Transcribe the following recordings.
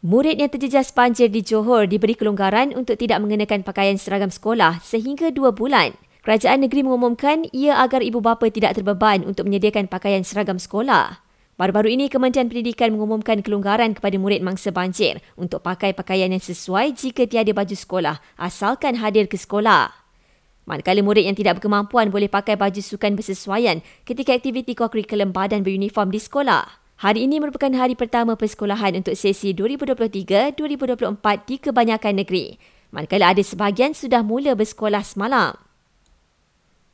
Murid yang terjejas banjir di Johor diberi kelonggaran untuk tidak mengenakan pakaian seragam sekolah sehingga dua bulan. Kerajaan negeri mengumumkan ia agar ibu bapa tidak terbeban untuk menyediakan pakaian seragam sekolah. Baru-baru ini Kementerian Pendidikan mengumumkan kelonggaran kepada murid mangsa banjir untuk pakai pakaian yang sesuai jika tiada baju sekolah asalkan hadir ke sekolah. Manakala murid yang tidak berkemampuan boleh pakai baju sukan bersesuaian ketika aktiviti kurikulum badan beruniform di sekolah. Hari ini merupakan hari pertama persekolahan untuk sesi 2023-2024 di kebanyakan negeri. Manakala ada sebahagian sudah mula bersekolah semalam.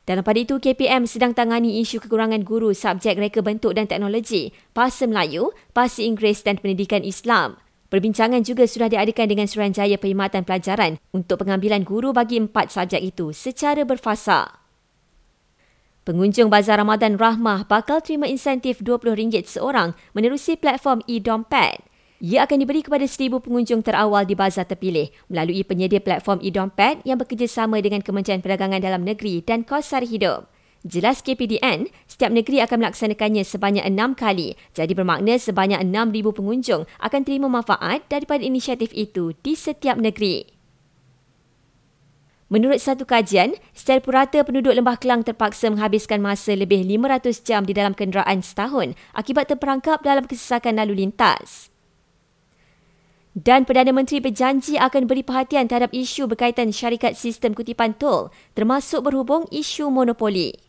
Dalam pada itu, KPM sedang tangani isu kekurangan guru subjek reka bentuk dan teknologi, bahasa Melayu, bahasa Inggeris dan pendidikan Islam. Perbincangan juga sudah diadakan dengan Suruhanjaya Perkhidmatan Pelajaran untuk pengambilan guru bagi empat subjek itu secara berfasa. Pengunjung Bazar Ramadan Rahmah bakal terima insentif RM20 seorang menerusi platform e-Dompet. Ia akan diberi kepada seribu pengunjung terawal di bazar terpilih melalui penyedia platform e-Dompet yang bekerjasama dengan Kementerian Perdagangan Dalam Negeri dan Kos Sara Hidup. Jelas KPDN, setiap negeri akan melaksanakannya sebanyak enam kali. Jadi bermakna sebanyak 6,000 pengunjung akan terima manfaat daripada inisiatif itu di setiap negeri. Menurut satu kajian, secara purata penduduk Lembah Kelang terpaksa menghabiskan masa lebih 500 jam di dalam kenderaan setahun akibat terperangkap dalam kesesakan lalu lintas. Dan Perdana Menteri berjanji akan beri perhatian terhadap isu berkaitan syarikat sistem kutipan tol termasuk berhubung isu monopoli.